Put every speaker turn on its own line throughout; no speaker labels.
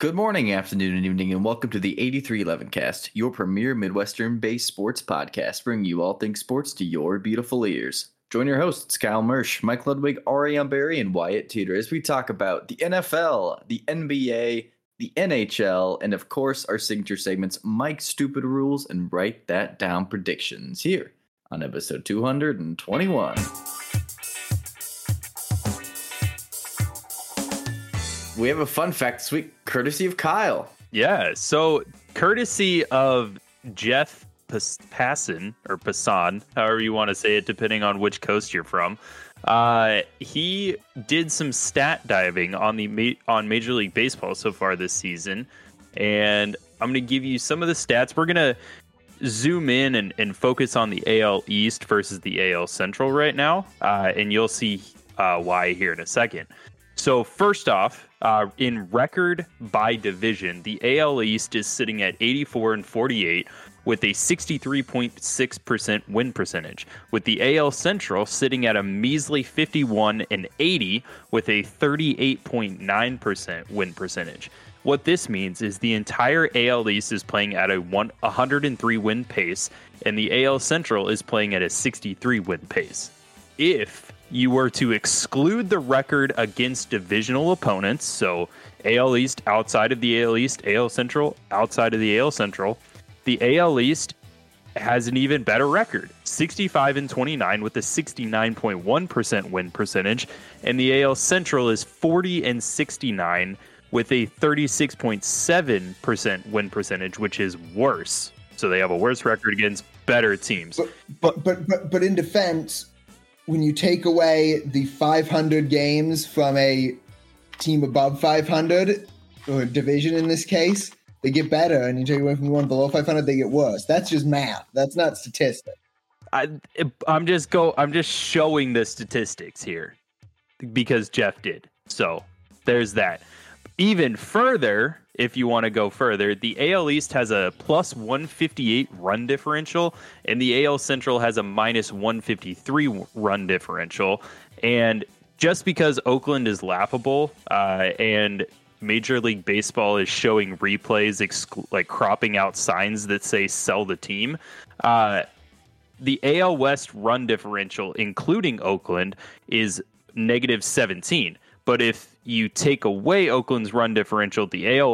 Good morning, afternoon, and evening, and welcome to the 8311 Cast, your premier Midwestern based sports podcast, bringing you all things sports to your beautiful ears. Join your hosts, Kyle Mersch, Mike Ludwig, Ariane Barry, and Wyatt Teeter as we talk about the NFL, the NBA, the NHL, and of course, our signature segments, Mike's Stupid Rules and Write That Down Predictions, here on episode 221. We have a fun fact this week, courtesy of Kyle.
Yeah. So, courtesy of Jeff Passan or Passan, however you want to say it, depending on which coast you're from. Uh, he did some stat diving on the on Major League Baseball so far this season, and I'm going to give you some of the stats. We're going to zoom in and, and focus on the AL East versus the AL Central right now, uh, and you'll see uh, why here in a second. So first off, uh, in record by division, the AL East is sitting at 84 and 48 with a 63.6% win percentage, with the AL Central sitting at a measly 51 and 80 with a 38.9% win percentage. What this means is the entire AL East is playing at a 103 win pace, and the AL Central is playing at a 63 win pace. If you were to exclude the record against divisional opponents, so AL East outside of the AL East, AL Central outside of the AL Central, the AL East has an even better record 65 and 29 with a 69.1% win percentage, and the AL Central is 40 and 69 with a 36.7% win percentage, which is worse. So they have a worse record against better teams.
But but but but, in defense, when you take away the 500 games from a team above 500 or division in this case, they get better, and you take away from the one below 500, they get worse. That's just math. That's not statistic.
I, I'm just go. I'm just showing the statistics here because Jeff did. So there's that. Even further, if you want to go further, the AL East has a plus 158 run differential, and the AL Central has a minus 153 run differential. And just because Oakland is laughable uh, and Major League Baseball is showing replays, like cropping out signs that say sell the team, uh, the AL West run differential, including Oakland, is negative 17. But if you take away Oakland's run differential, the AL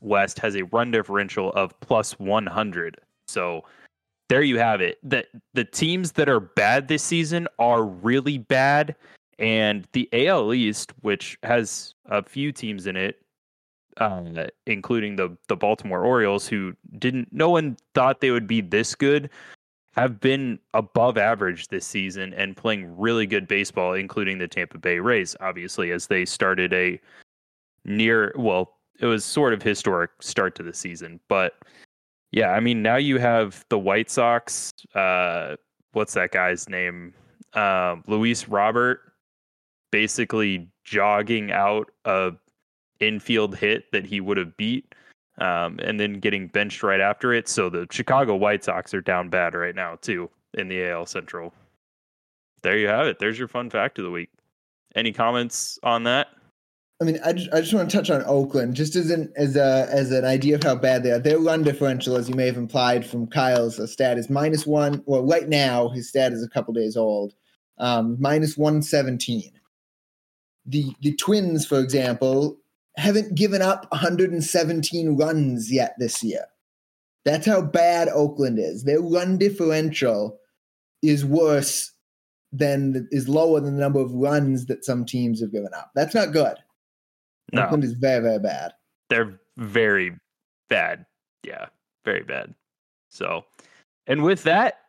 West, has a run differential of plus 100. So there you have it. That the teams that are bad this season are really bad, and the AL East, which has a few teams in it, uh, including the the Baltimore Orioles, who didn't no one thought they would be this good, have been above average this season and playing really good baseball, including the Tampa Bay Rays, obviously, as they started a near, well, it was sort of historic start to the season. But yeah, I mean, now you have the White Sox. Uh, what's that guy's name? Uh, Luis Robert basically jogging out a infield hit that he would have beat um, and then getting benched right after it. So the Chicago White Sox are down bad right now too in the AL Central. There you have it. There's your fun fact of the week. Any comments on that?
I mean, I just, I just want to touch on Oakland, just as an as a as an idea of how bad they are. Their run differential, as you may have implied from Kyle's uh, stat, is minus one. Well, right now his stat is a couple days old, um, minus one seventeen. The the Twins, for example, haven't given up 117 runs yet this year. That's how bad Oakland is. Their run differential is worse than is lower than the number of runs that some teams have given up. That's not good. No. Oakland is very very bad.
They're very bad. Yeah, very bad. So, and with that,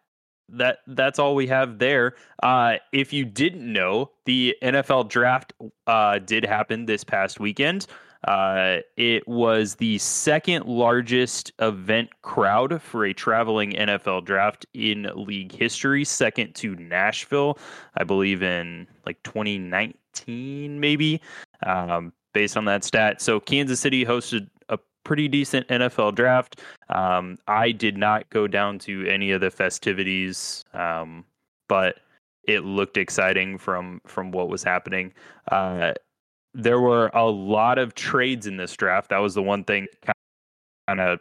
that that's all we have there. Uh, if you didn't know, the NFL draft uh, did happen this past weekend. Uh, it was the second largest event crowd for a traveling NFL draft in league history, second to Nashville, I believe in like 2019, maybe, um, based on that stat. So Kansas City hosted pretty decent NFL draft. Um, I did not go down to any of the festivities, um, but it looked exciting from from what was happening. Uh, there were a lot of trades in this draft. That was the one thing kind of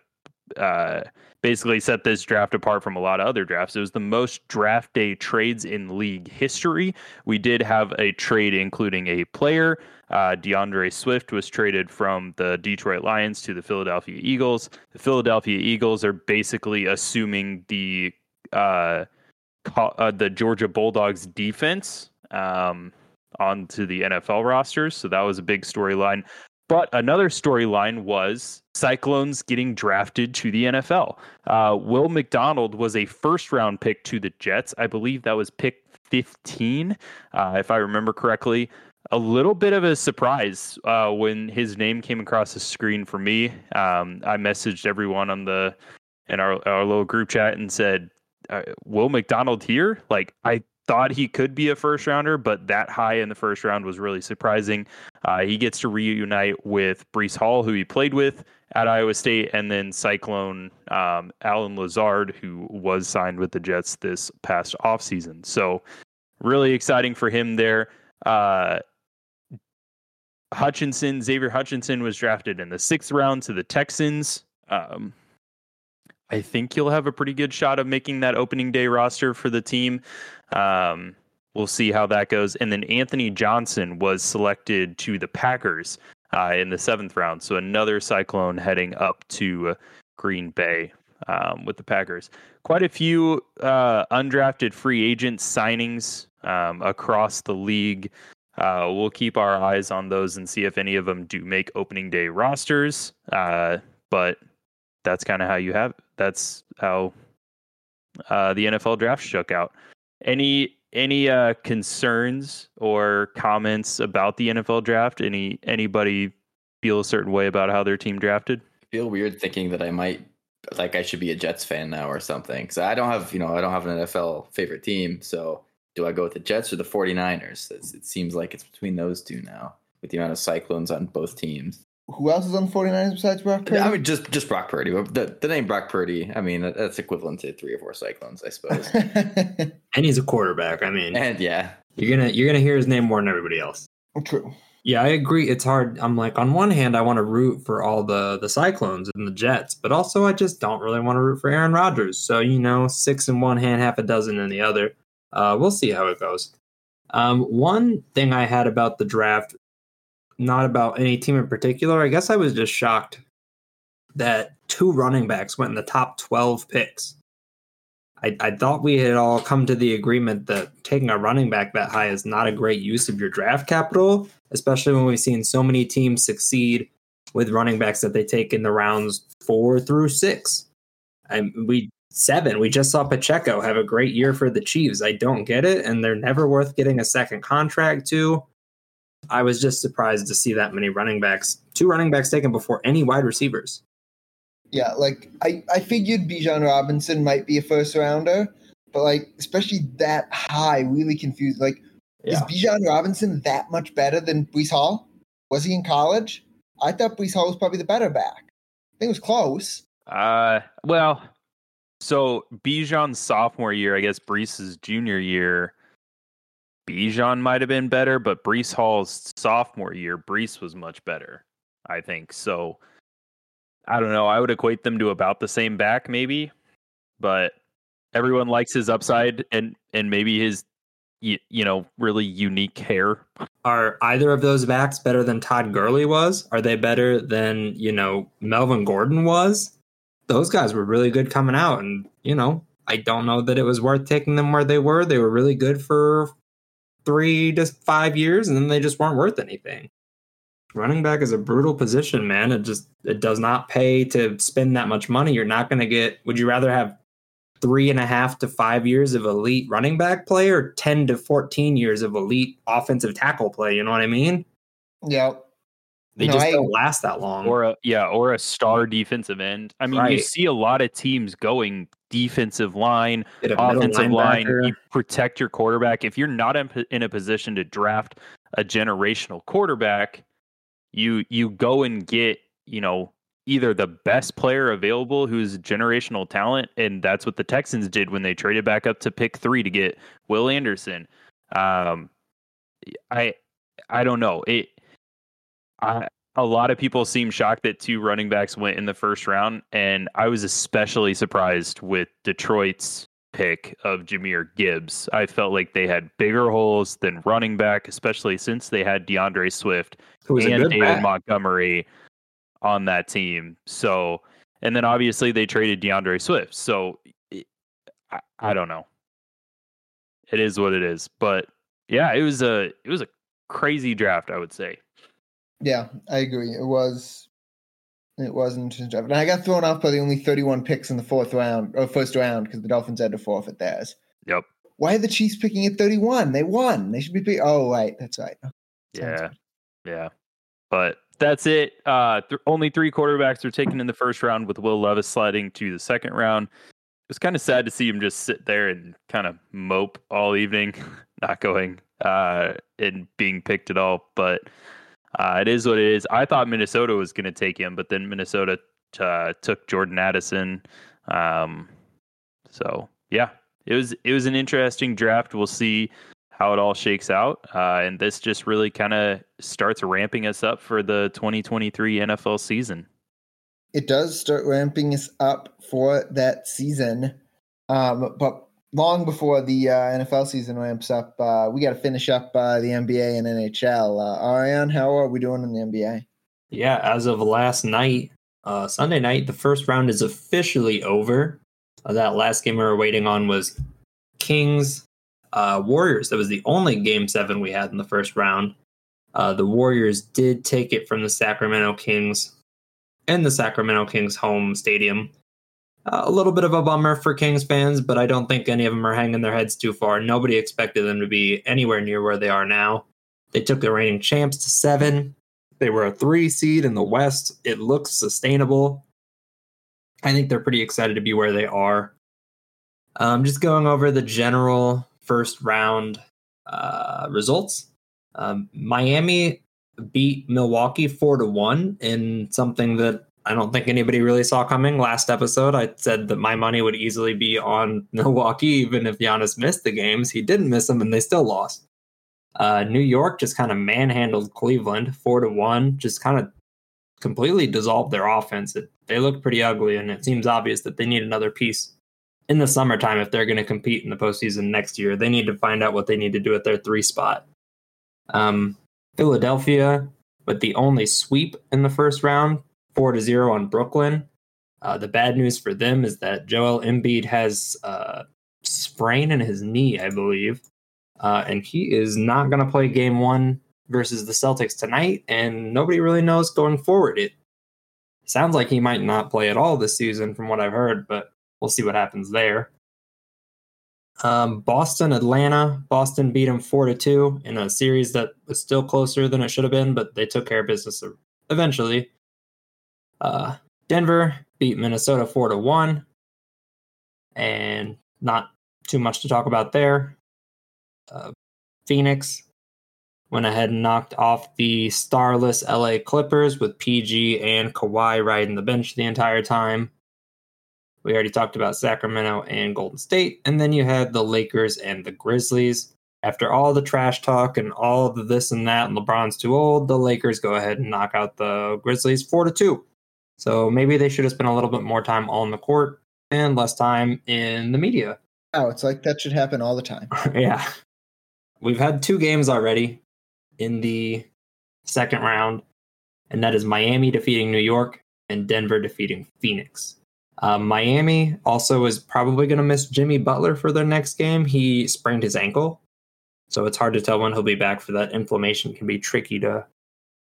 uh, basically set this draft apart from a lot of other drafts. It was the most draft day trades in league history. We did have a trade including a player. Uh, D'Andre Swift was traded from the Detroit Lions to the Philadelphia Eagles. The Philadelphia Eagles are basically assuming the uh, uh, the Georgia Bulldogs defense um, onto the NFL rosters. So that was a big storyline. But another storyline was Cyclones getting drafted to the NFL. Uh, Will McDonald was a first round pick to the Jets. I believe that was pick 15, uh, if I remember correctly. A little bit of a surprise uh, when his name came across the screen for me. Um, I messaged everyone on the in our, our little group chat and said, uh, "Will McDonald here?" Like I thought he could be a first rounder, but that high in the first round was really surprising. Uh, he gets to reunite with Breece Hall, who he played with at Iowa State, and then Cyclone um, Allen Lazard, who was signed with the Jets this past offseason. So, really exciting for him there. Uh, Hutchinson, Xavier Hutchinson was drafted in the sixth round to the Texans. Um, I think you'll have a pretty good shot of making that opening day roster for the team. Um, we'll see how that goes. And then Anthony Johnson was selected to the Packers uh, in the seventh round. So another Cyclone heading up to Green Bay um, with the Packers. Quite a few uh, undrafted free agent signings um, across the league. Uh, we'll keep our eyes on those and see if any of them do make opening day rosters. Uh, but that's kind of how you have. That's how uh, the NFL draft shook out. Any any uh, concerns or comments about the NFL draft? Any anybody feel a certain way about how their team drafted?
I feel weird thinking that I might like I should be a Jets fan now or something. Because I don't have you know I don't have an NFL favorite team. So do I go with the Jets or the 49ers? It's, it seems like it's between those two now with the amount of Cyclones on both teams
who else is on the 49ers besides Brock Purdy?
I mean, just just Brock Purdy. The, the name Brock Purdy, I mean, that's equivalent to three or four Cyclones, I suppose.
and he's a quarterback. I mean,
and yeah,
you're gonna you're gonna hear his name more than everybody else.
True.
Yeah, I agree. It's hard. I'm like, on one hand, I want to root for all the the Cyclones and the Jets, but also I just don't really want to root for Aaron Rodgers. So you know, six in one hand, half a dozen in the other. Uh, we'll see how it goes. Um, one thing I had about the draft not about any team in particular. I guess I was just shocked that two running backs went in the top 12 picks. I, I thought we had all come to the agreement that taking a running back that high is not a great use of your draft capital, especially when we've seen so many teams succeed with running backs that they take in the rounds four through six. And we seven. We just saw Pacheco have a great year for the Chiefs. I don't get it, and they're never worth getting a second contract to. I was just surprised to see that many running backs, two running backs taken before any wide receivers.
Yeah, like I, I figured Bijan Robinson might be a first rounder, but like especially that high really confused. Like, yeah. is Bijan Robinson that much better than Breece Hall? Was he in college? I thought Breece Hall was probably the better back. I think it was close.
Uh, well, so Bijan's sophomore year, I guess Breece's junior year Bijan might have been better, but Breece Hall's sophomore year, Breece was much better, I think. So I don't know. I would equate them to about the same back, maybe, but everyone likes his upside and and maybe his you, you know really unique hair.
Are either of those backs better than Todd Gurley was? Are they better than you know Melvin Gordon was? Those guys were really good coming out, and you know I don't know that it was worth taking them where they were. They were really good for three to five years, and then they just weren't worth anything. Running back is a brutal position, man. It just it does not pay to spend that much money. You're not going to get. Would you rather have three and a half to five years of elite running back play, or ten to fourteen years of elite offensive tackle play? You know what I mean?
Yep.
They no, just I, don't last that long.
Or a yeah, or a star defensive end. I mean, right. you see a lot of teams going defensive line, offensive line. You protect your quarterback. If you're not in, a position to draft a generational quarterback, you you go and get you know either the best player available who's generational talent, and that's what the Texans did when they traded back up to pick three to get Will Anderson. Um, I I don't know it I, a lot of people seem shocked that two running backs went in the first round, and I was especially surprised with Detroit's pick of Jahmyr Gibbs. I felt like they had bigger holes than running back, especially since they had D'Andre Swift
Who was a
and David
back.
Montgomery on that team. So, and then obviously they traded D'Andre Swift. So, I, I don't know. It is what it is. But yeah, it was a it was a crazy draft, I would say.
Yeah, I agree. It was it was an interesting draft. And I got thrown off by the only 31 picks in the fourth round or first round because the Dolphins had to forfeit theirs.
Yep.
Why are the Chiefs picking at 31? They won. They should be pick- Oh, right. That's right. Sounds
Yeah.
good.
Yeah. But that's it. Uh, th- only three quarterbacks were taken in the first round, with Will Levis sliding to the second round. It was kind of sad to see him just sit there and kind of mope all evening, not going uh, and being picked at all. But uh, it is what it is. I thought Minnesota was going to take him, but then Minnesota uh, took Jordan Addison. Um, so yeah, it was it was an interesting draft. We'll see how it all shakes out. Uh, and this just really kind of starts ramping us up for the 2023 NFL season.
It does start ramping us up for that season. Um, but long before the uh, NFL season ramps up, uh, we got to finish up uh, the NBA and NHL. Uh, Ariane, how are we doing in the NBA?
Yeah, as of last night, uh, Sunday night, the first round is officially over. Uh, that last game we were waiting on was Kings uh, Warriors. That was the only game seven we had in the first round. The Warriors did take it from the Sacramento Kings in the Sacramento Kings home stadium. Uh, a little bit of a bummer for Kings fans, but I don't think any of them are hanging their heads too far. Nobody expected them to be anywhere near where they are now. They took the reigning champs to seven. They were a three seed in the West. It looks sustainable. I think they're pretty excited to be where they are. Um, just going over the general first round uh, results. Um, Miami beat Milwaukee four to one in something that I don't think anybody really saw coming. Last episode, I said that my money would easily be on Milwaukee, even if Giannis missed the games. He didn't miss them, and they still lost. Uh, New York just kind of manhandled Cleveland four to one, just kind of completely dissolved their offense. It, they look pretty ugly, and it seems obvious that they need another piece in the summertime if they're going to compete in the postseason next year. They need to find out what they need to do at their three spot. Um, Philadelphia, with the only sweep in the first round, four to zero on Brooklyn. Uh, the bad news for them is that Joel Embiid has uh, sprain in his knee, I believe, uh, and he is not going to play Game One versus the Celtics tonight. And nobody really knows going forward. It sounds like he might not play at all this season, from what I've heard, but we'll see what happens there. Um, Boston, Atlanta. Boston beat them four to two in a series that was still closer than it should have been, but they took care of business eventually. Uh, Denver beat Minnesota four to one, and not too much to talk about there. Uh, Phoenix went ahead and knocked off the starless LA Clippers with PG and Kawhi riding the bench the entire time. We already talked about Sacramento and Golden State, and then you had the Lakers and the Grizzlies. After all the trash talk and all the this and that, and LeBron's too old, the Lakers go ahead and knock out the Grizzlies four to two. So maybe they should have spent a little bit more time on the court and less time in the media.
Oh, it's like that should happen all the time.
yeah. We've had two games already in the second round, and that is Miami defeating New York and Denver defeating Phoenix. Uh, Miami also is probably going to miss Jimmy Butler for their next game. He sprained his ankle, so it's hard to tell when he'll be back for that. Inflammation can be tricky to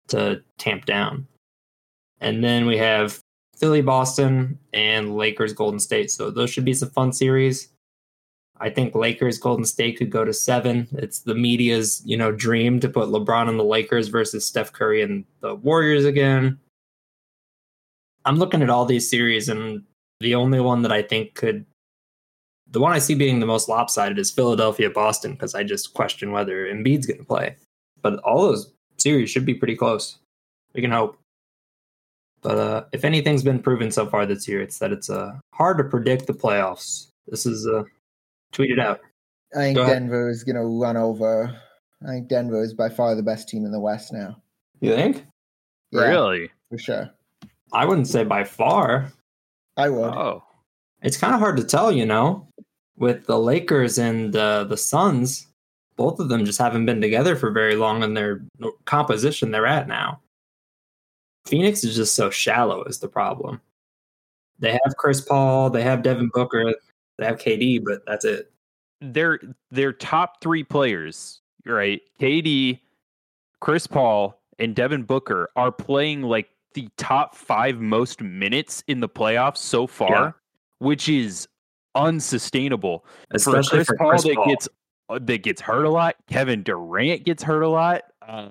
to tamp down. And then we have Philly, Boston, and Lakers, Golden State. So those should be some fun series. I think Lakers, Golden State could go to seven. It's the media's, you know, dream to put LeBron and the Lakers versus Steph Curry and the Warriors again. I'm looking at all these series, and the only one that I think could, the one I see being the most lopsided is Philadelphia, Boston, because I just question whether Embiid's going to play. But all those series should be pretty close. We can hope. But uh, if anything's been proven so far this year, it's that it's uh, hard to predict the playoffs. This is uh, tweeted out.
I think
Go ahead.
Denver is going to run over. I think Denver is by far the best team in the West now.
You think?
Yeah,
Really?
for sure.
I wouldn't say by far.
I would.
Oh.
It's kind of hard to tell, you know, with the Lakers and uh, the Suns. Both of them just haven't been together for very long in their composition they're at now. Phoenix is just so shallow is the problem. They have Chris Paul, they have Devin Booker, they have KD, but that's it.
Their their top three players, right? KD, Chris Paul, and Devin Booker are playing like the top five most minutes in the playoffs so far,
Yeah.
which is unsustainable.
Especially
for Chris
for
Paul
Chris
that gets that gets hurt a lot. Kevin Durant gets hurt a lot. Uh,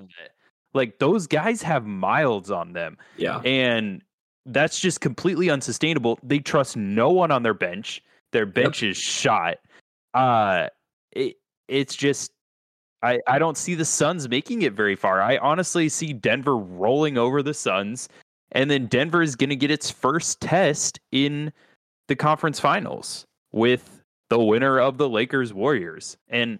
like those guys have miles on them,
yeah.
and that's just completely unsustainable. They trust no one on their bench. Their bench is shot. Uh, it it's just. I, I don't see the Suns making it very far. I honestly see Denver rolling over the Suns, and then Denver is going to get its first test in the conference finals with the winner of the Lakers Warriors. And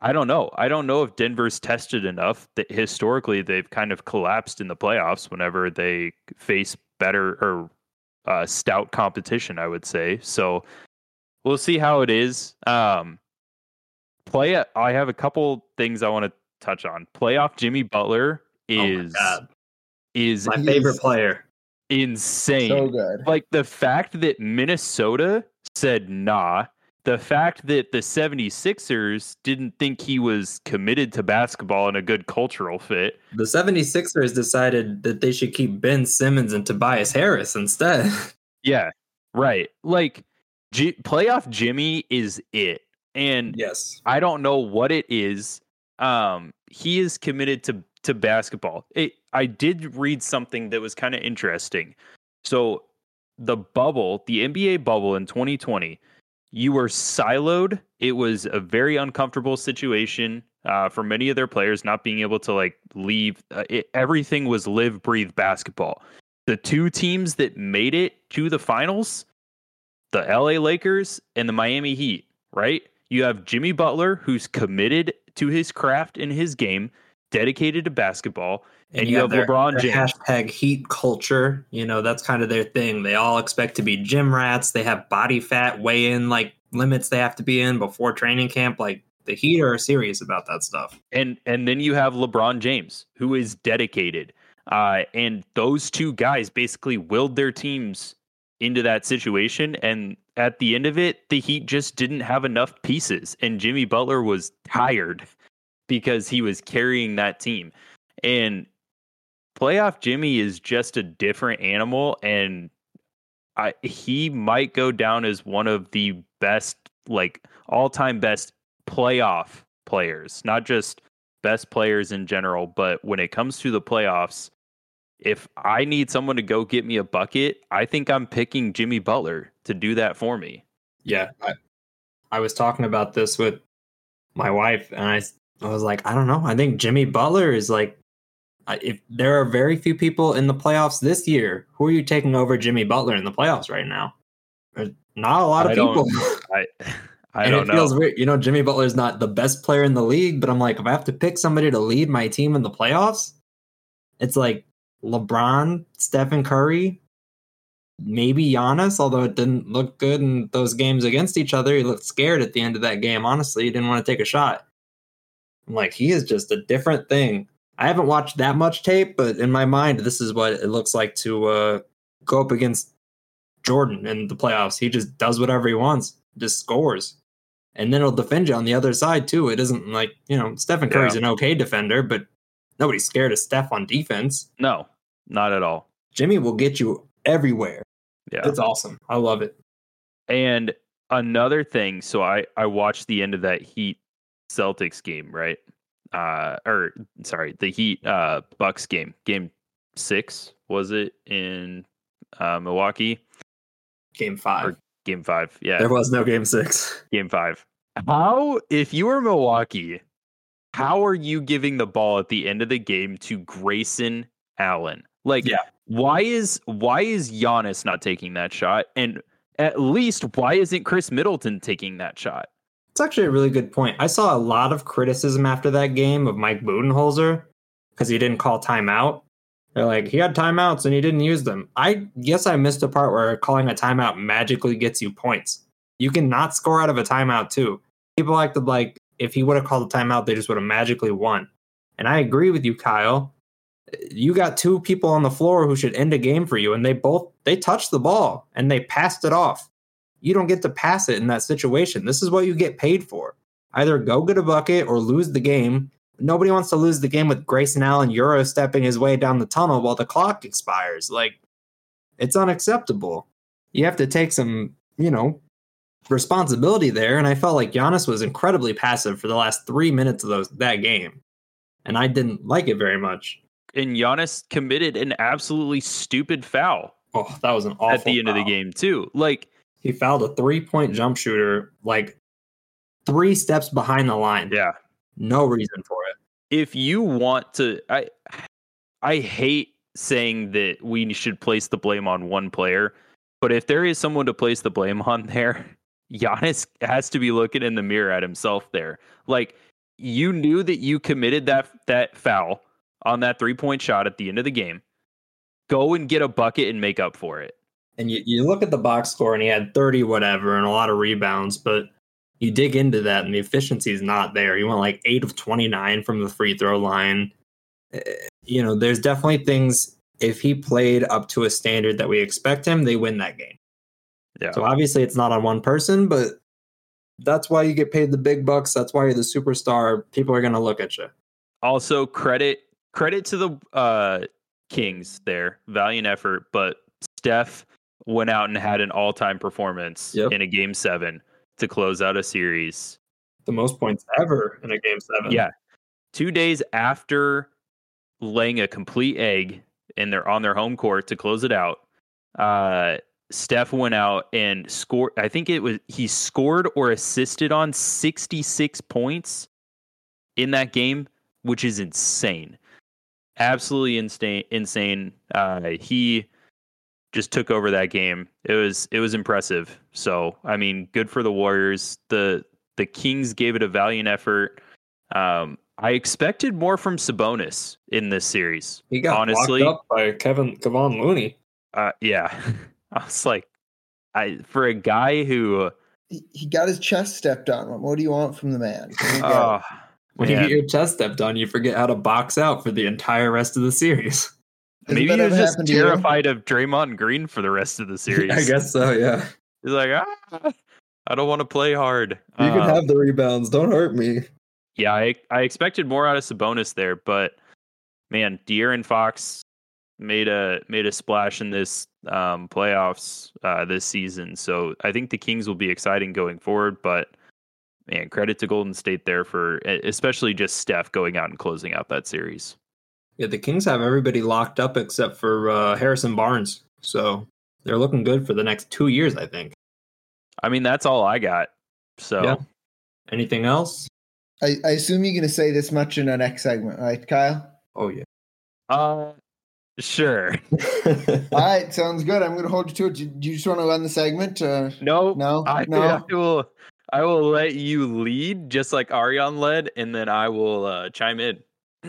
I don't know. I don't know if Denver's tested enough that historically they've kind of collapsed in the playoffs whenever they face better or uh, stout competition, I would say. So we'll see how it is. Um, play. I have a couple things I want to touch on. Playoff Jimmy Butler
Oh my
is is
My favorite
is-
player.
insane
So good.
like the fact that Minnesota said nah, the fact that the 76ers didn't think he was committed to basketball and a good cultural fit.
The 76ers decided that they should keep Ben Simmons and Tobias Harris instead.
Yeah, right. Like G- playoff Jimmy is it. And
yes.
I don't know what it is. Um, he is committed to to basketball. It, I did read something that was kind of interesting. So the bubble, the NBA bubble in 2020, you were siloed. It was a very uncomfortable situation uh, for many of their players, not being able to like leave. Uh, it, everything was live, breathe basketball. The two teams that made it to the finals, the LA Lakers and the Miami Heat, right? You have Jimmy Butler, who's committed to his craft and his game, dedicated to basketball, and, you have
their-
LeBron James.
Hashtag heat culture. You know, that's kind of their thing. They all expect to be gym rats. They have body fat weigh in like limits they have to be in before training camp. Like the Heat are serious about that stuff.
and and then you have LeBron James, who is dedicated. Uh, and those two guys basically willed their teams into that situation. And at the end of it, the Heat just didn't have enough pieces, and Jimmy Butler was tired because he was carrying that team. And playoff Jimmy is just a different animal, and I he might go down as one of the best, like all time best playoff players, not just best players in general, but when it comes to the playoffs, if I need someone to go get me a bucket, I think I'm picking Jimmy Butler to do that for me.
Yeah. I, I was talking about this with my wife, and I, I was like, I don't know. I think Jimmy Butler is like, if there are very few people in the playoffs this year, who are you taking over Jimmy Butler in the playoffs right now? There's not a lot of
I
people.
I I
and
don't
it feels
know.
weird. You know, Jimmy Butler is not the best player in the league, but I'm like, if I have to pick somebody to lead my team in the playoffs, it's like LeBron, Stephen Curry, maybe Giannis, although it didn't look good in those games against each other. He looked scared at the end of that game, honestly. He didn't want to take a shot. I'm like, he is just a different thing. I haven't watched that much tape, but in my mind, this is what it looks like to uh, go up against Jordan in the playoffs. He just does whatever he wants, just scores. And then he'll defend you on the other side too. It isn't like, you know, Stephen Curry's
Yeah.
an okay defender, but nobody's scared of Steph on defense.
No, not at all.
Jimmy will get you everywhere.
Yeah.
It's awesome. I love it.
And another thing, so I I watched the end of that Heat Celtics game, right? Uh or sorry, the Heat uh Bucks game. Game 6 was it in uh Milwaukee?
Game five.
Or- Game 5. Yeah.
There was no game six.
Game 5. How if you were Milwaukee, how are you giving the ball at the end of the game to Grayson Allen? Like
Yeah.
why is why is Giannis not taking that shot? And at least why isn't Khris Middleton taking that shot?
It's actually a really good point. I saw a lot of criticism after that game of Mike Budenholzer because he didn't call timeout. They're like, he had timeouts and he didn't use them. I guess I missed a part where calling a timeout magically gets you points. You can not score out of a timeout too. People acted like if he would have called a timeout, they just would have magically won. And I agree with you, Kyle. You got two people on the floor who should end a game for you, and they both they touched the ball and they passed it off. You don't get to pass it in that situation. This is what you get paid for. Either go get a bucket or lose the game. Nobody wants to lose the game with Grayson Allen Euro stepping his way down the tunnel while the clock expires. Like, it's unacceptable. You have to take some, you know, responsibility there. And I felt like Giannis was incredibly passive for the last three minutes of those that game, and I didn't like it very much.
And Giannis committed an absolutely stupid foul
Oh, that was an awful
at the end of the game too. Like
He fouled a three point jump shooter like three steps behind the line.
yeah,
No reason for it.
if you want to I I hate saying that we should place the blame on one player, but if there is someone to place the blame on there, Giannis has to be looking in the mirror at himself there. Like you knew that you committed that that foul on that three-point shot at the end of the game. Go and get a bucket and make up for it.
And you, you look at the box score and he had 30 whatever and a lot of rebounds, but you dig into that and the efficiency is not there. He went like 8 of 29 from the free throw line. Eh, You know, there's definitely things if he played up to a standard that we expect him, they win that game.
Yeah.
So obviously it's not on one person, but that's why you get paid the big bucks. That's why you're the superstar. People are going to look at you.
also credit credit to the uh Kings there. Valiant effort, but Steph went out and had an all-time performance
Yep.
in a game 7 to close out a series.
The most points ever in a game seven.
Yeah. 2 days after laying a complete egg in their on their home court to close it out. Uh Steph went out and scored I think it was he scored or assisted on 66 points in that game, which is insane. Absolutely insane insane. Uh he just took over that game. It was it was impressive. So, I mean, good for the Warriors. The the Kings gave it a valiant effort. Um I expected more from Sabonis in this series.
He got
Honestly-
up by Kevin Kevon Looney.
Uh, yeah, I was like, I for a guy who,
He, he got his chest stepped on. What more do you want from the man? Here we go.
oh,
When you get your chest stepped on, you forget how to box out for the entire rest of the series.
Maybe he was just
happened to you?
terrified of Draymond Green for the rest of the series.
I guess so, yeah.
he's like, ah, I don't want to play hard.
You can
Um,
have the rebounds. Don't hurt me.
Yeah, I, I expected more out of Sabonis there, but man, De'Aaron Fox made a made a splash in this um, playoffs uh, this season. So I think the Kings will be exciting going forward. But man, credit to Golden State there for especially just Steph going out and closing out that series.
Yeah, the Kings have everybody locked up except for uh, Harrison Barnes. So they're looking good for the next two years, I think.
I mean, that's all I got. So
Yeah. Anything else?
I, I assume you're going to say this much in our next segment, right, Kyle?
Oh, yeah.
uh, sure.
All right, sounds good. I'm going to hold you to it. Do do you just want to run the segment? Uh,
No,
no,
I,
no.
I will. I will let you lead, just like Ariane led, and then I will uh, chime in.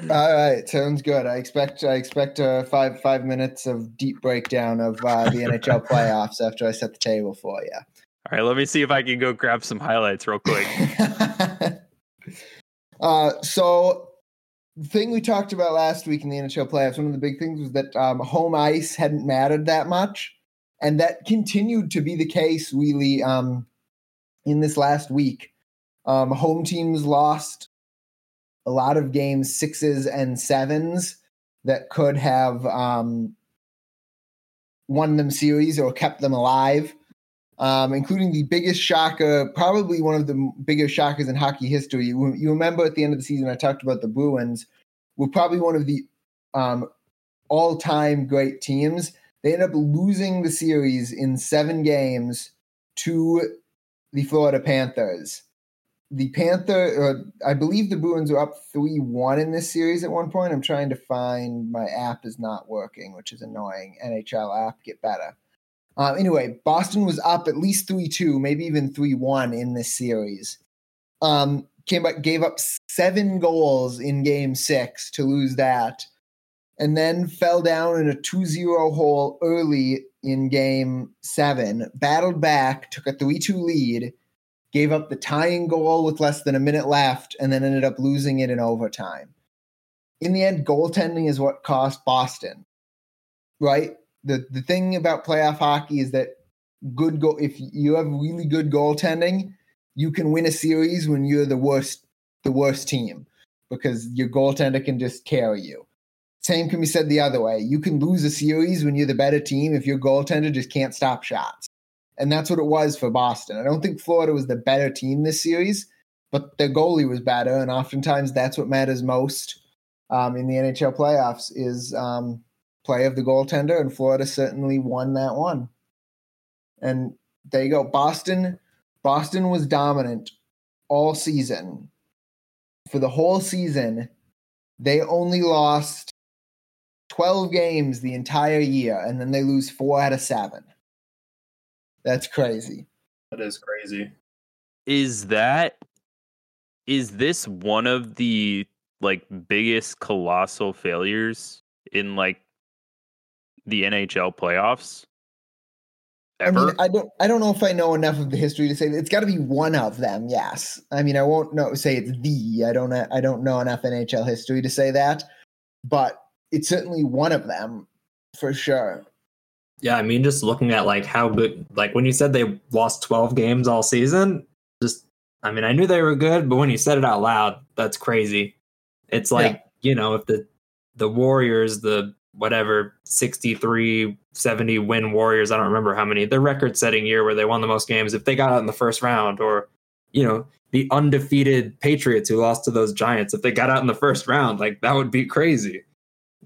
All right, sounds good. I expect I expect uh, five five minutes of deep breakdown of uh, the NHL playoffs after I set the table for you.
All right, let me see if I can go grab some highlights real quick.
uh, so the thing we talked about last week in the NHL playoffs, one of the big things was that um, home ice hadn't mattered that much, and that continued to be the case really um, in this last week. Um, home teams lost a lot of games, sixes and sevens that could have um, won them series or kept them alive um, including the biggest shocker, probably one of the biggest shockers in hockey history. You, you remember at the end of the season, I talked about the Bruins were probably one of the um, all-time great teams. They ended up losing the series in seven games to the Florida Panthers. The Panther, uh, I believe the Bruins were up three-one in this series at one point. I'm trying to find my app is not working, which is annoying. NHL app, get better. Uh, anyway, Boston was up at least 3 2, maybe even 3 1 in this series. Um, came back, gave up seven goals in game six to lose that. and then fell down in a 2-0 hole early in game 7, battled back, took a 3-2 lead, gave up the tying goal with less than a minute left and then ended up losing it in overtime. In the end, goaltending is what cost Boston. Right? The the thing about playoff hockey is that good goal if you have really good goaltending, you can win a series when you're the worst the worst team because your goaltender can just carry you. Same can be said the other way. You can lose a series when you're the better team if your goaltender just can't stop shots. And that's what it was for Boston. I don't think Florida was the better team this series, but their goalie was better. And oftentimes that's what matters most um, in the NHL playoffs is um, play of the goaltender. And Florida certainly won that one. And there you go. Boston, Boston was dominant all season. For the whole season, they only lost 12 games the entire year, and then they lose four out of seven. That's crazy.
That is crazy.
Is that is this one of the like biggest colossal failures in like the NHL playoffs? Ever?
I mean, I don't, I don't know if I know enough of the history to say that it's got to be one of them. Yes, I mean, I won't know say it's the. I don't, I don't know enough NHL history to say that, but it's certainly one of them for sure.
Yeah, I mean, just looking at like how good, like when you said they lost 12 games all season, just, I mean, I knew they were good, but when you said it out loud, that's crazy. It's like, yeah. you know, if the, the Warriors, the whatever 63, 70 win Warriors, I don't remember how many, the record setting year where they won the most games, if they got out in the first round or, you know, the undefeated Patriots who lost to those Giants, if they got out in the first round, like that would be crazy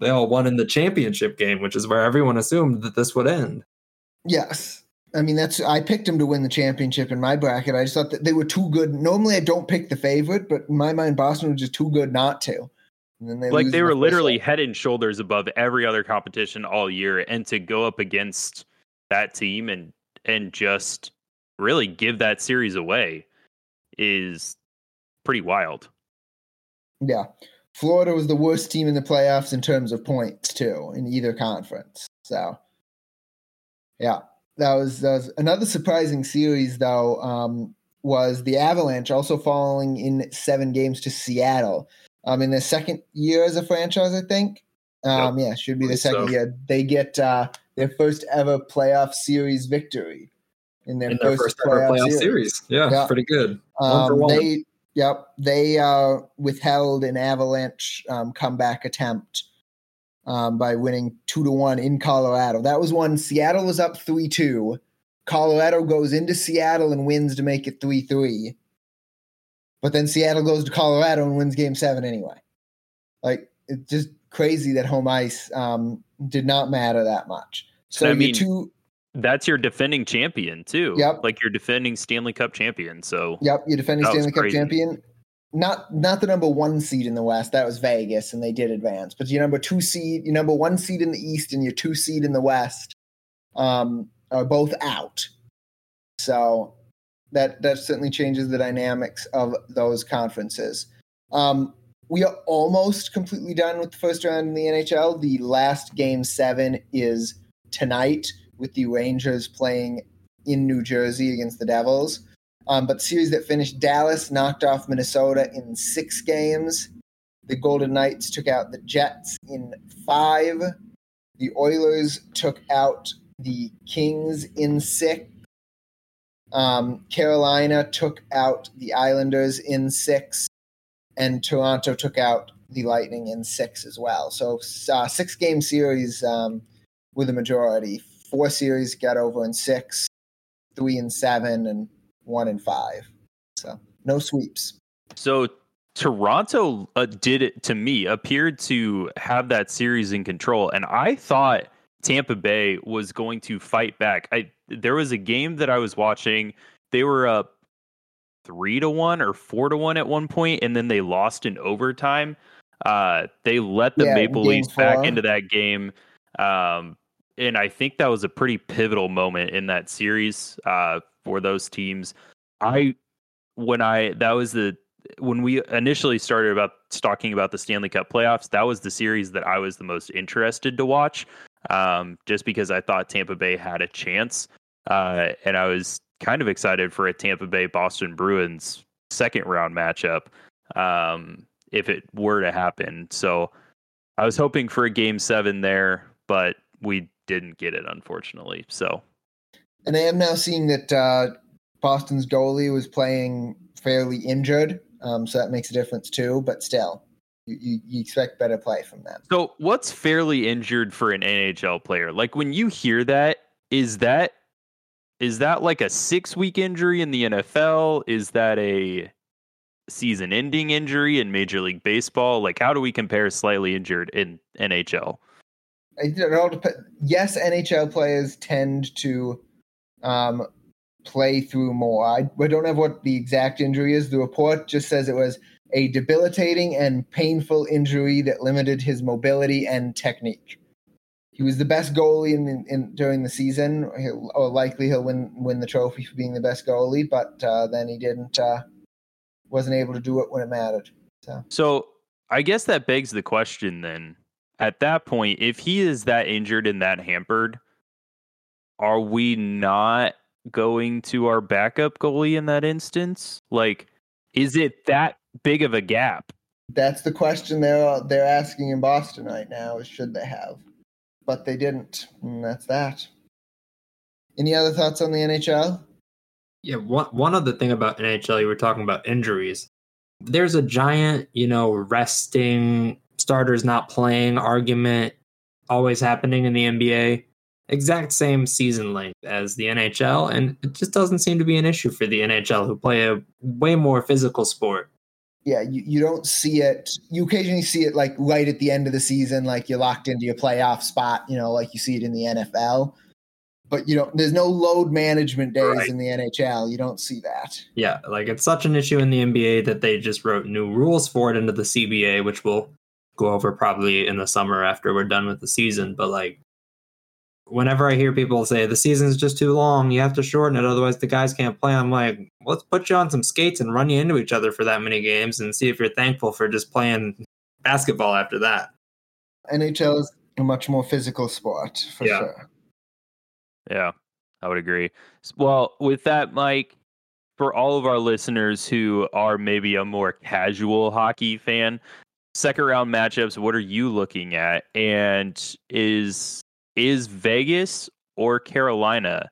they all won in the championship game, which is where everyone assumed that this would end.
Yes. I mean, that's I picked them to win the championship in my bracket. I just thought that they were too good. Normally, I don't pick the favorite, but in my mind, Boston was just too good not to.
And then they like they were the literally head and shoulders above every other competition all year, and to go up against that team and and just really give that series away is pretty wild.
Yeah. Florida was the worst team in the playoffs in terms of points too in either conference. So, yeah, that was, that was another surprising series though. Um, was the Avalanche also falling in seven games to Seattle? Um, in their second year as a franchise, I think. Um, yep. yeah, should be the second so. year. They get uh, their first ever playoff series victory
in their, in first, their first, playoff, playoff series. series. Yeah, yeah, pretty good.
One Um, they Yep, they uh, withheld an Avalanche um, comeback attempt um, by winning two to one in Colorado. That was one Seattle was up three two. Colorado goes into Seattle and wins to make it three three. But then Seattle goes to Colorado and wins Game Seven anyway. Like it's just crazy that home ice um, did not matter that much. So I mean, two
that's your defending champion too.
Yep.
Like your defending Stanley Cup champion. So
Yep, you're defending Stanley Cup champion. Not not the number one seed in the West. That was Vegas, and they did advance. But your number two seed, your number one seed in the East, and your two seed in the West, um, are both out. So that that certainly changes the dynamics of those conferences. Um, we are almost completely done with the first round in the NHL. The last game seven is tonight with the Rangers playing in New Jersey against the Devils. Um, but series that finished, Dallas knocked off Minnesota in six games. The Golden Knights took out the Jets in five. The Oilers took out the Kings in six. Um, Carolina took out the Islanders in six. And Toronto took out the Lightning in six as well. So, uh, six game series um, with a majority four series got over in six, three and seven, and one and five. So no sweeps.
So Toronto uh, did it to me appeared to have that series in control, and I thought Tampa Bay was going to fight back. I there was a game that I was watching; they were up three to one or four to one at one point, and then they lost in overtime. Uh, they let the yeah, Maple Leafs back into that game. Um, and I think that was a pretty pivotal moment in that series uh, for those teams. I when I that was the when we initially started about talking about the Stanley Cup playoffs, that was the series that I was the most interested to watch, um, just because I thought Tampa Bay had a chance, uh, and I was kind of excited for a Tampa Bay Boston Bruins second round matchup um, if it were to happen. So I was hoping for a game seven there, but we didn't get it unfortunately. So,
and I am now seeing that uh, Boston's goalie was playing fairly injured, um, so that makes a difference too. But still, you, you, you expect better play from them.
So, what's fairly injured for an NHL player? Like when you hear that, is that is that like a six week injury in the NFL? Is that a season ending injury in Major League Baseball? Like, how do we compare slightly injured in NHL?
It all depends. Yes, NHL players tend to um, play through more. I, I don't have what the exact injury is. The report just says it was a debilitating and painful injury that limited his mobility and technique. He was the best goalie in, in, in during the season, he'll, or likely he'll win win the trophy for being the best goalie. But uh, then he didn't, uh, wasn't able to do it when it mattered. So,
so I guess that begs the question then. At that point, if he is that injured and that hampered, are we not going to our backup goalie in that instance? Like, is it that big of a gap?
That's the question they're they're asking in Boston right now. Is should they have? But they didn't, and that's that. Any other thoughts on the NHL?
Yeah, one one other thing about NHL, you were talking about injuries. There's a giant, you know, resting starters not playing argument always happening in the NBA exact same season length as the NHL, and it just doesn't seem to be an issue for the NHL, who play a way more physical sport.
Yeah, you, you don't see it. You occasionally see it like right at the end of the season, like you're locked into your playoff spot, you know, like you see it in the NFL. But you know, there's no load management days right. in the NHL. You don't see that.
Yeah, like it's such an issue in the NBA that they just wrote new rules for it into the CBA, which we'll go over probably in the summer after we're done with the season. But like whenever I hear people say the season's just too long, you have to shorten it, otherwise the guys can't play. I'm like, let's put you on some skates and run you into each other for that many games and see if you're thankful for just playing basketball after that.
NHL is a much more physical sport for yeah. sure.
Yeah, I would agree. Well, with that, Mike, for all of our listeners who are maybe a more casual hockey fan, second round matchups, what are you looking at? And is is Vegas or Carolina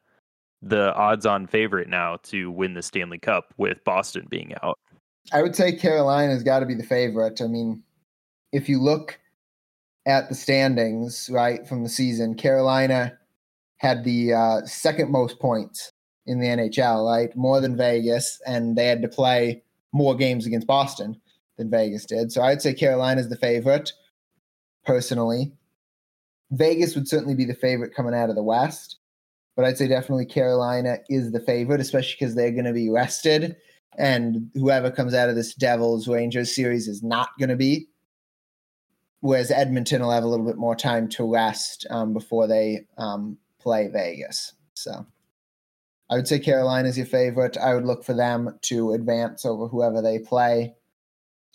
the odds on favorite now to win the Stanley Cup with Boston being out?
I would say Carolina's got to be the favorite. I mean, if you look at the standings, right, from the season, Carolina had the uh, second most points in the NHL, right? More than Vegas, and they had to play more games against Boston than Vegas did. So I'd say Carolina's the favorite, personally. Vegas would certainly be the favorite coming out of the West, but I'd say definitely Carolina is the favorite, especially because they're going to be rested, and whoever comes out of this Devils Rangers series is not going to be. Whereas Edmonton will have a little bit more time to rest um, before they um, play Vegas. So I would say Carolina is your favorite. I would look for them to advance over whoever they play.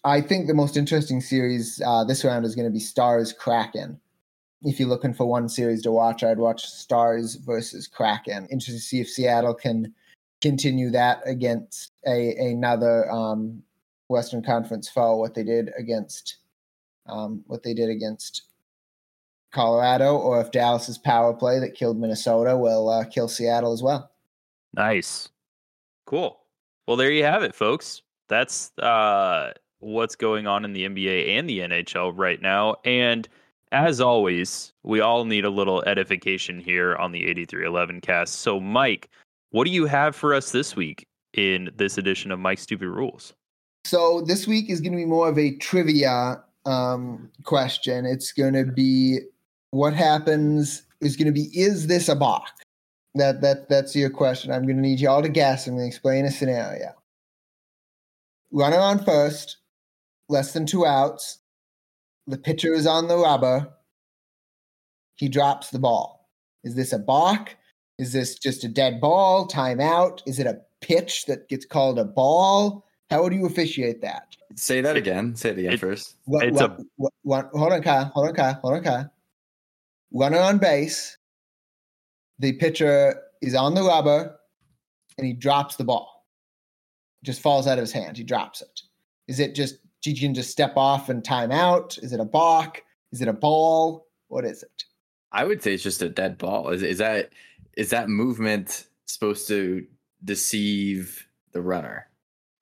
I think the most interesting series uh, this round is going to be Stars Kraken if you're looking for one series to watch, I'd watch Stars versus Kraken. Interested to see if Seattle can continue that against a another um, Western Conference foe. What they did against um, what they did against Colorado, or if Dallas's power play that killed Minnesota will uh, kill Seattle as well.
Nice, cool. Well, there you have it, folks. That's uh, what's going on in the NBA and the NHL right now, and as always, we all need a little edification here on the 8311 cast. So, Mike, what do you have for us this week in this edition of Mike's Stupid Rules?
So, this week is going to be more of a trivia um, question. It's going to be what happens is going to be is this a balk? That that that's your question. I'm going to need you all to guess. I'm going to explain a scenario. Runner on first, less than two outs. The pitcher is on the rubber. He drops the ball. Is this a balk? Is this just a dead ball? Timeout? Is it a pitch that gets called a ball? How would you officiate that?
Say that again. Say it again
It-
first.
What,
It's
what, what, what- hold on, Kyle. Hold on, Kyle. Hold on, Kyle. Runner on base. The pitcher is on the rubber, and he drops the ball. Just falls out of his hand. He drops it. Is it just you can just step off and time out? Is it a balk? Is it a ball? What is it?
I would say it's just a dead ball. Is is that is that movement supposed to deceive the runner?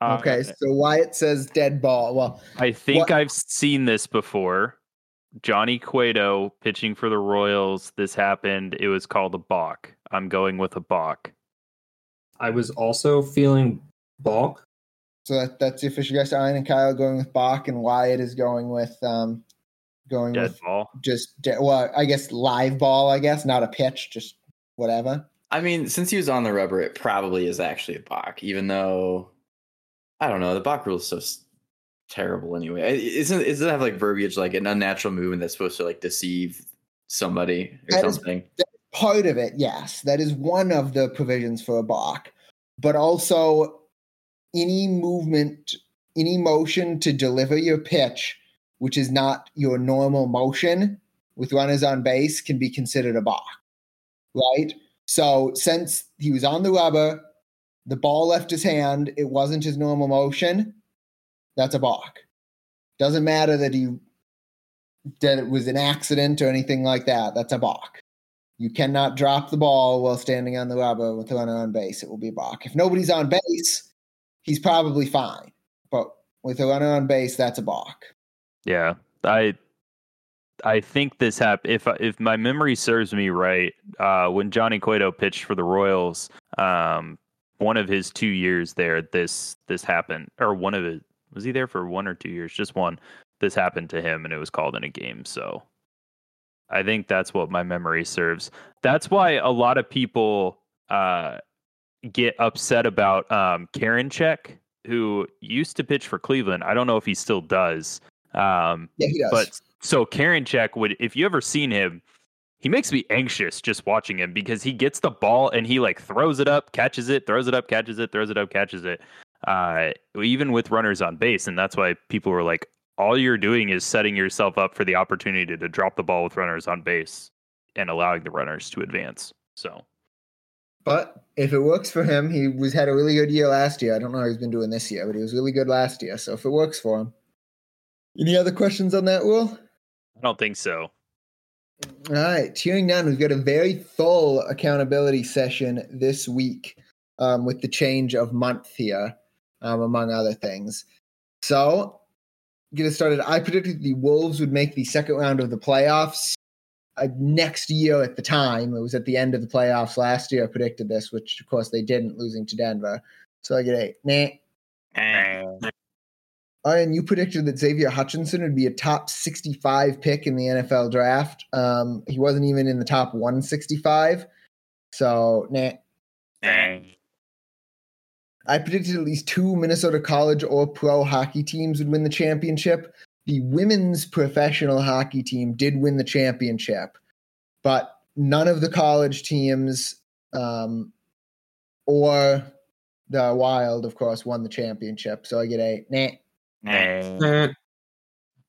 Uh,
Okay, so why it says dead ball. Well,
I think
What-
I've seen this before. Johnny Cueto pitching for the Royals. This happened. It was called a balk. I'm going with a balk.
I was also feeling balk.
So that, that's the official guess. Ian and Kyle going with balk, and Wyatt is going with um, going
Dead
with
ball.
just de- well, I guess live ball. I guess not a pitch, just whatever.
I mean, since he was on the rubber, it probably is actually a balk, even though I don't know. The balk rule is so terrible anyway. It- Isn't isn't it have like verbiage like an unnatural movement that's supposed to like deceive somebody or
That is-
something?
Part of it, yes, that is one of the provisions for a balk, but also any movement, any motion to deliver your pitch, which is not your normal motion with runners on base, can be considered a balk, right? So since he was on the rubber, the ball left his hand, it wasn't his normal motion. That's a balk. Doesn't matter that he that it was an accident or anything like that. That's a balk. You cannot drop the ball while standing on the rubber with a runner on base. It will be a balk. If nobody's on base, he's probably fine. But with a runner on base, that's a balk.
Yeah, I I think this happened. If if my memory serves me right, uh, when Johnny Cueto pitched for the Royals, um, one of his two years there, this this happened, or one of it was he there for one or two years? Just one. This happened to him, and it was called in a game. So, I think that's what my memory serves. That's why a lot of people uh, get upset about um, Karinchak, who used to pitch for Cleveland. I don't know if he still does. Um,
Yeah, he does.
but so Karinchak would, if you ever seen him, he makes me anxious just watching him because he gets the ball and he like throws it up, catches it, throws it up, catches it, throws it up, catches it. Uh, even with runners on base, and that's why people were like, all you're doing is setting yourself up for the opportunity to drop the ball with runners on base and allowing the runners to advance. So
But if it works for him, he was had a really good year last year. I don't know how he's been doing this year, but he was really good last year. So if it works for him. Any other questions on that rule?
I don't think so.
All right, hearing down. we've got a very full accountability session this week um, with the change of month here, um, among other things. So, get it started. I predicted the Wolves would make the second round of the playoffs uh, next year at the time. It was at the end of the playoffs last year. I predicted this, which of course they didn't, losing to Denver. So I get a nah. Oh, and you predicted that Xavier Hutchinson would be a top 65 pick in the NFL draft. Um, he wasn't even in the top 165. So, nah. I predicted at least two Minnesota college or pro hockey teams would win the championship. The women's professional hockey team did win the championship, but none of the college teams um, or the Wild, of course, won the championship. So I get a nah.
Eh,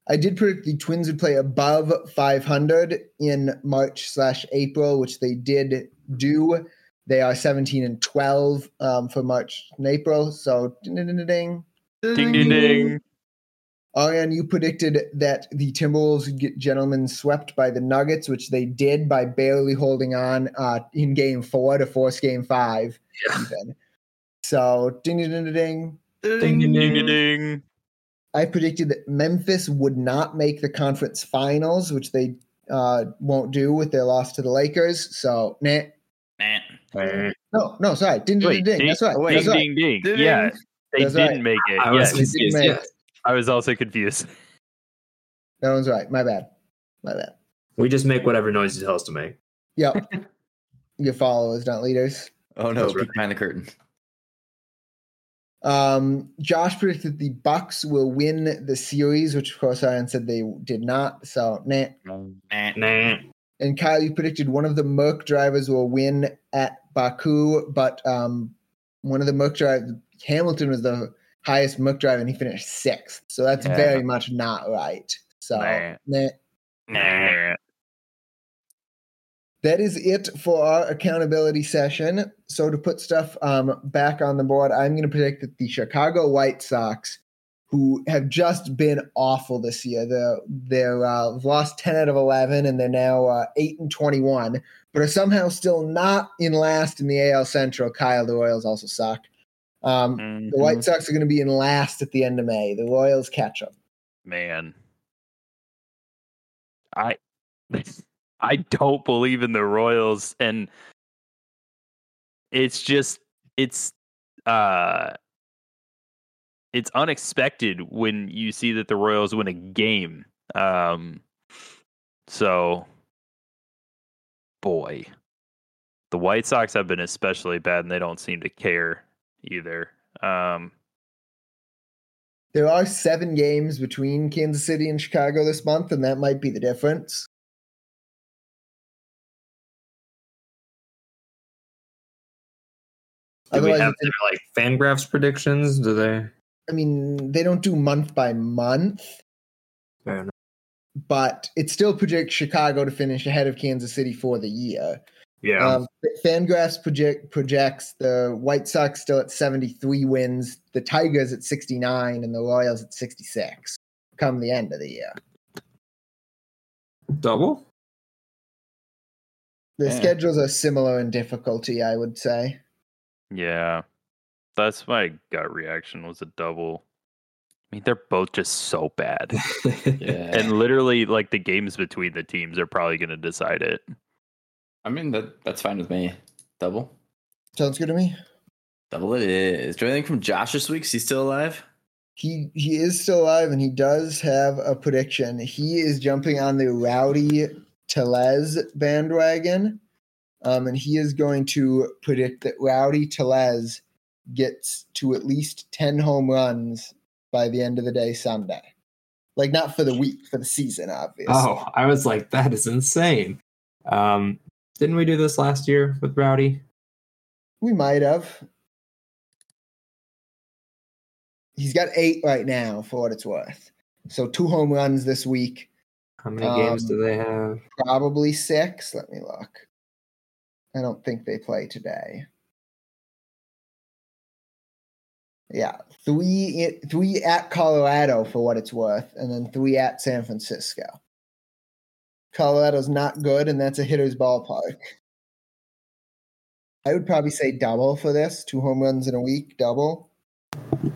I did predict the Twins would play above 500 in March slash April, which they did do. They are 17 and 12 um, for March and April. So ding ding ding ding.
Ding ding ding.
Oh, and you predicted that the Timberwolves would get gentlemen swept by the Nuggets, which they did by barely holding on uh, in Game Four to force Game Five.
Yeah.
Even. So ding ding ding ding. ding.
Ding, ding,
Ding
ding.
ding.
I predicted that Memphis would not make the conference finals, which they uh, won't do with their loss to the Lakers. So, nah.
eh.
No, no, sorry. Ding, ding, ding, ding.
ding,
That's right.
wait,
That's
Ding ding ding.
Ding.
Yeah, they
That's
didn't make it.
I was
Yes,
They didn't
confused.
make
Yeah.
it.
I was also confused.
That one's right. My bad. My bad.
We just make whatever noise you tell us to make.
Yep. Your followers, not leaders.
Oh no,
right.
behind the curtain.
Um, Josh predicted the Bucks will win the series, which of course Ryan said they did not. So, nah.
Nah.
And Kyle, you predicted one of the Merc drivers will win at Baku, but um, one of the Merc drivers, Hamilton was the highest Merc drive, and he finished sixth. So that's
Yeah.
very much not right. So
Nah.
nah.
Nah.
that is it for our accountability session. So to put stuff um, back on the board, I'm going to predict that the Chicago White Sox, who have just been awful this year, they're, they're uh, lost 10 out of 11, and they're now uh, 8 and 21, but are somehow still not in last in the AL Central. Kyle, the Royals also suck. Um, The
Mhm.
White Sox are going to be in last at the end of May. The Royals catch them.
man i i don't believe in the royals and it's just it's uh it's unexpected when you see that the royals win a game um so boy the white sox have been especially bad and they don't seem to care either um
There are seven games between Kansas City and Chicago this month, and that might be the difference.
Do we have
it's-
their, like Fangraphs predictions? Do they?
I mean, they don't do month by month,
Fair enough.
but it still projects Chicago to finish ahead of Kansas City for the year.
Yeah.
Um, Fangraphs project projects the White Sox still at 73 wins, the Tigers at 69, and the Royals at 66 come the end of the year.
Double.
The
Yeah.
schedules are similar in difficulty, I would say.
Yeah. That's my gut reaction was a double. I mean, they're both just so bad.
Yeah.
And literally like the games between the teams are probably going to decide it.
I mean that that's fine with me. Double.
Sounds good to me.
Double it is. Do you anything from Josh this week? Is he still alive?
He he is still alive, and he does have a prediction. He is jumping on the Rowdy Tellez bandwagon, um, and he is going to predict that Rowdy Tellez gets to at least ten home runs by the end of the day Sunday. Like not for the week, for the season, obviously.
Oh, I was like, that is insane. Um, didn't we do this last year with Rowdy?
We might have. He's got eight right now, for what it's worth. So two home runs this week.
How many games
Um,
do they have?
Probably six. Let me look. I don't think they play today. Yeah, three three at Colorado for what it's worth, and then three at San Francisco. Colorado's not good, and that's a hitter's ballpark. I would probably say double for this. Two home runs in a week, double.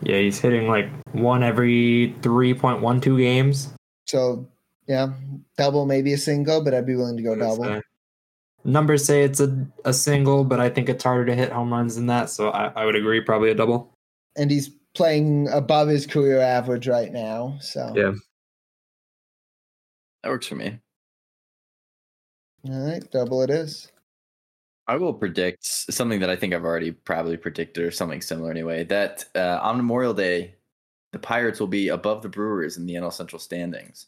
Yeah, he's hitting like one every 3.12 games.
So yeah, double maybe a single, but I'd be willing to go double.
Uh, numbers say it's a, a single, but I think it's harder to hit home runs than that. So I, I would agree, probably a double.
and he's playing above his career average right now. So
Yeah.
That works for me.
All right, double it is.
I will predict something that I think I've already probably predicted or something similar anyway. That uh, on Memorial Day, the Pirates will be above the Brewers in the NL Central standings.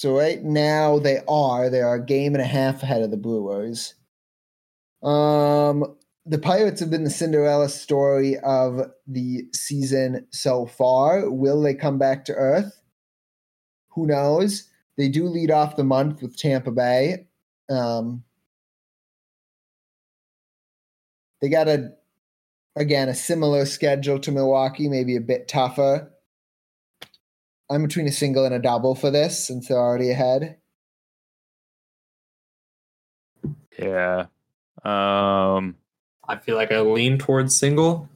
So right now they are they are a game and a half ahead of the Brewers. Um, the Pirates have been the Cinderella story of the season so far. Will they come back to earth? Who knows? They do lead off the month with Tampa Bay. Um, they got a again a similar schedule to Milwaukee, maybe a bit tougher. I'm between a single and a double for this since they're already ahead.
Yeah. Um
I feel like I lean towards single.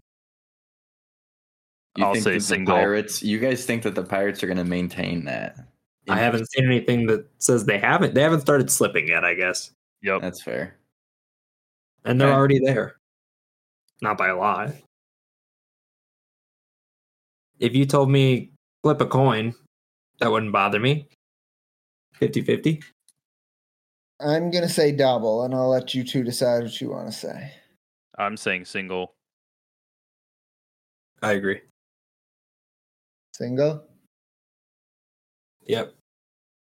You
I'll
think
say single.
Pirates. You guys think that the Pirates are going to maintain that?
I haven't seen anything that says they haven't. They haven't started slipping yet, I guess.
yep.
That's fair.
And they're
Okay.
already there. Not by a lot. If you told me flip a coin, that wouldn't bother me. 50 50.
I'm gonna say double, and I'll let you two decide what you want to say.
I'm saying single.
I agree.
Single.
Yep.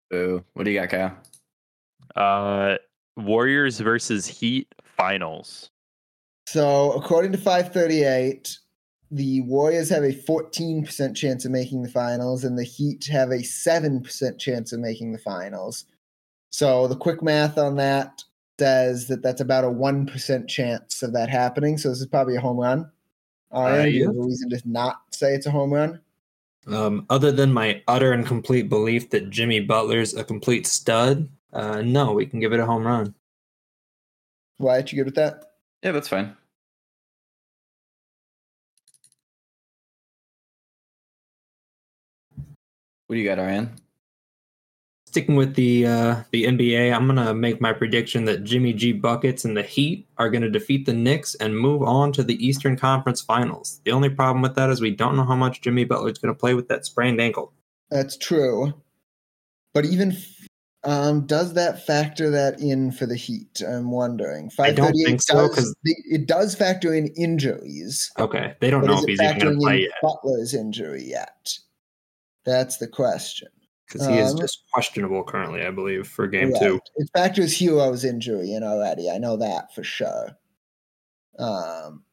Boo. What do you got, Kyle?
Uh Warriors versus Heat finals.
So according to 538, the Warriors have a 14% chance of making the finals, and the Heat have a 7% chance of making the finals. So the quick math on that says that that's about a 1% chance of that happening. So this is probably a home run. All right.
Uh,
you
yeah.
have reason to not say it's a home run?
Um, other than my utter and complete belief that Jimmy Butler's a complete stud, uh, no, we can give it a home run.
Wyatt, you good with that?
Yeah, that's fine. What do you got, Ariane?
Sticking with the uh, the NBA, I'm gonna make my prediction that Jimmy G buckets and the Heat are gonna defeat the Knicks and move on to the Eastern Conference Finals. The only problem with that is we don't know how much Jimmy Butler's gonna play with that sprained ankle.
That's true. But even um, does that factor that in for the Heat? I'm wondering.
I don't
538
think so, 'cause-
it does factor in injuries.
Okay, they don't know
is
if he's even gonna play
in
yet
Butler's injury yet? That's the question.
Because he is
um,
just questionable currently, I believe, for Game
Right.
Two.
It factors Herro's injury in already. I know that for sure. Um,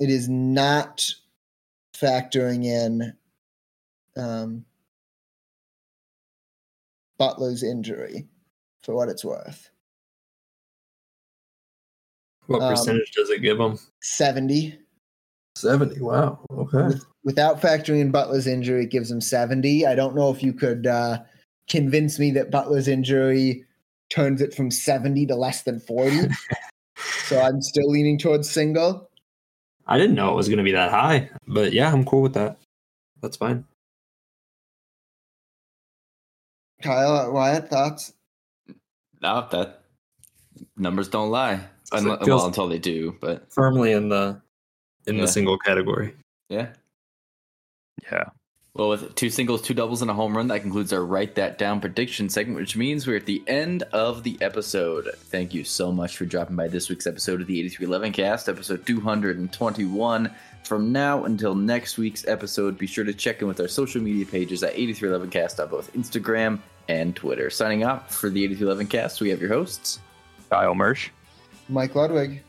it is not factoring in um, Butler's injury, for what it's worth.
What
um,
percentage does it give him?
70.
Wow. Okay.
With, without factoring in Butler's injury, it gives him 70. I don't know if you could uh, convince me that Butler's injury turns it from 70 to less than 40. so I'm still leaning towards single.
I didn't know it was gonna be that high, but yeah, I'm cool with that. That's fine.
Kyle, Wyatt, thoughts?
No, that numbers don't lie.
So it
Unle-
feels-
well, until they do, but
Firmly in the in
Yeah.
the single category.
yeah.
Yeah.
Well, with two singles, two doubles, and a home run, that concludes our Write That Down prediction segment, which means we're at the end of the episode. Thank you so much for dropping by this week's episode of the 8311 cast, episode 221. From now until next week's episode, be sure to check in with our social media pages at 8311cast on both Instagram and Twitter. Signing off for the 8311 cast, we have your hosts
Kyle Mersch.
Mike Ludwig.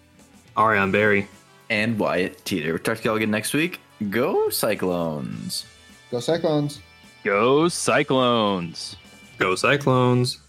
Ariane Barry.
And Wyatt Teeter. We'll talk to y'all again next week. Go Cyclones!
Go Cyclones.
Go Cyclones.
Go Cyclones.